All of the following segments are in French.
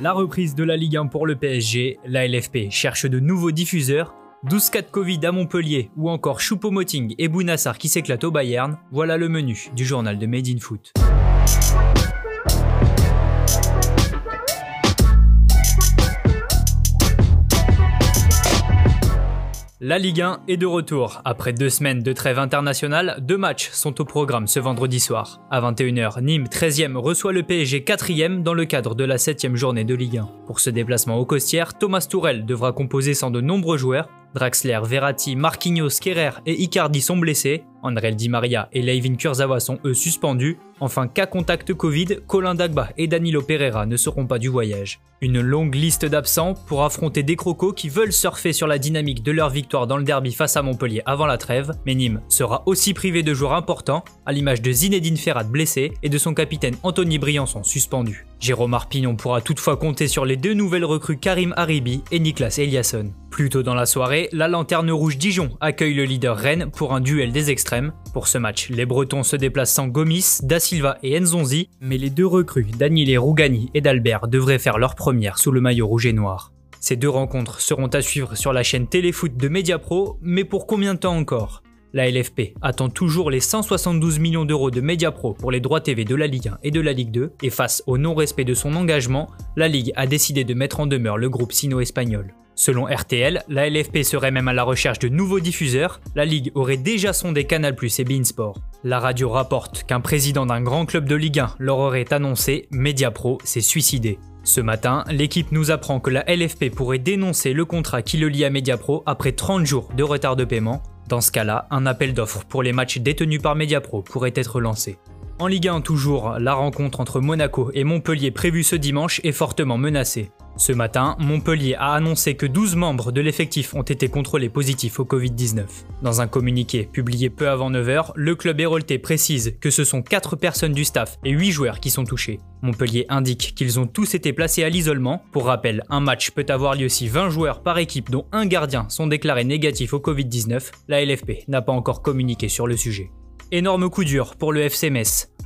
La reprise de la Ligue 1 pour le PSG, la LFP cherche de nouveaux diffuseurs, 12 cas de Covid à Montpellier ou encore Choupo-Moting et Bounassar qui s'éclatent au Bayern, voilà le menu du journal de Made in Foot. La Ligue 1 est de retour. Après deux semaines de trêve internationale, deux matchs sont au programme ce vendredi soir. À 21h, Nîmes 13e reçoit le PSG 4e dans le cadre de la 7e journée de Ligue 1. Pour ce déplacement au Costières, Thomas Tourel devra composer sans de nombreux joueurs. Draxler, Verratti, Marquinhos, Kerrer et Icardi sont blessés. André Di Maria et Leivin Kurzawa sont eux suspendus. Enfin, cas contact Covid, Colin Dagba et Danilo Pereira ne seront pas du voyage. Une longue liste d'absents pour affronter des crocos qui veulent surfer sur la dynamique de leur victoire dans le derby face à Montpellier avant la trêve, mais Nîmes sera aussi privé de joueurs importants, à l'image de Zinedine Ferrat blessé et de son capitaine Anthony Briançon suspendu. Jérôme Arpignon pourra toutefois compter sur les deux nouvelles recrues Karim Haribi et Niklas Eliasson. Plus tôt dans la soirée, la Lanterne Rouge Dijon accueille le leader Rennes pour un duel des extrêmes. Pour ce match, les Bretons se déplacent sans Gomis, Da Silva et Nzonzi, mais les deux recrues, Daniele Rougani et Dalbert, devraient faire leur première sous le maillot rouge et noir. Ces deux rencontres seront à suivre sur la chaîne Téléfoot de Mediapro, mais pour combien de temps encore? La LFP attend toujours les 172 millions d'euros de Mediapro pour les droits TV de la Ligue 1 et de la Ligue 2, et face au non-respect de son engagement, la Ligue a décidé de mettre en demeure le groupe sino-espagnol. Selon RTL, la LFP serait même à la recherche de nouveaux diffuseurs, la Ligue aurait déjà sondé Canal Plus et Beansport. La radio rapporte qu'un président d'un grand club de Ligue 1 leur aurait annoncé Mediapro s'est suicidé. Ce matin, l'équipe nous apprend que la LFP pourrait dénoncer le contrat qui le lie à Mediapro après 30 jours de retard de paiement dans ce cas-là, un appel d'offres pour les matchs détenus par Mediapro pourrait être lancé. En Ligue 1 toujours, la rencontre entre Monaco et Montpellier prévue ce dimanche est fortement menacée. Ce matin, Montpellier a annoncé que 12 membres de l'effectif ont été contrôlés positifs au Covid-19. Dans un communiqué publié peu avant 9h, le club hérolté précise que ce sont 4 personnes du staff et 8 joueurs qui sont touchés. Montpellier indique qu'ils ont tous été placés à l'isolement. Pour rappel, un match peut avoir lieu si 20 joueurs par équipe dont un gardien sont déclarés négatifs au Covid-19. La LFP n'a pas encore communiqué sur le sujet. Énorme coup dur pour le FC.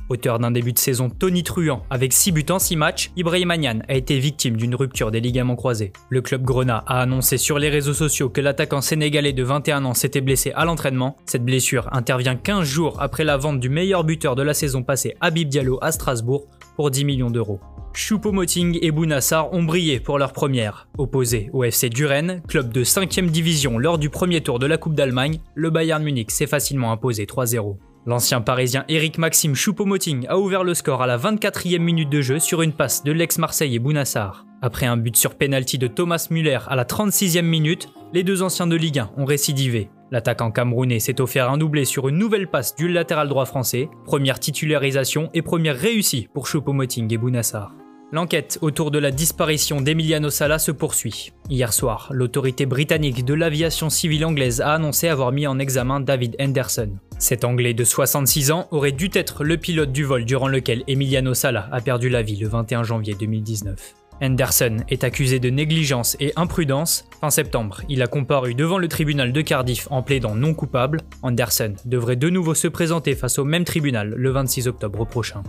Auteur d'un début de saison tonitruant avec 6 buts en 6 matchs, Ibrahim Agnan a été victime d'une rupture des ligaments croisés. Le club Grenat a annoncé sur les réseaux sociaux que l'attaquant sénégalais de 21 ans s'était blessé à l'entraînement. Cette blessure intervient 15 jours après la vente du meilleur buteur de la saison passée, Habib Diallo, à Strasbourg pour 10 millions d'euros. Choupo-Moting et Bounassar ont brillé pour leur première. Opposé au FC Duren, club de 5ème division lors du premier tour de la Coupe d'Allemagne, le Bayern Munich s'est facilement imposé 3-0. L'ancien parisien Eric Maxime Choupo-Moting a ouvert le score à la 24e minute de jeu sur une passe de l'ex-Marseillais Bounassar. Après un but sur penalty de Thomas Müller à la 36e minute, les deux anciens de Ligue 1 ont récidivé. L'attaquant camerounais s'est offert un doublé sur une nouvelle passe du latéral droit français, première titularisation et première réussie pour Choupo-Moting et Bounassar. L'enquête autour de la disparition d'Emiliano Sala se poursuit. Hier soir, l'autorité britannique de l'aviation civile anglaise a annoncé avoir mis en examen David Henderson. Cet Anglais de 66 ans aurait dû être le pilote du vol durant lequel Emiliano Sala a perdu la vie le 21 janvier 2019. Henderson est accusé de négligence et imprudence. Fin septembre, il a comparu devant le tribunal de Cardiff en plaidant non coupable. Henderson devrait de nouveau se présenter face au même tribunal le 26 octobre prochain.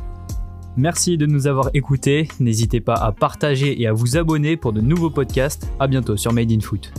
Merci de nous avoir écoutés. N'hésitez pas à partager et à vous abonner pour de nouveaux podcasts. A bientôt sur Made in Foot.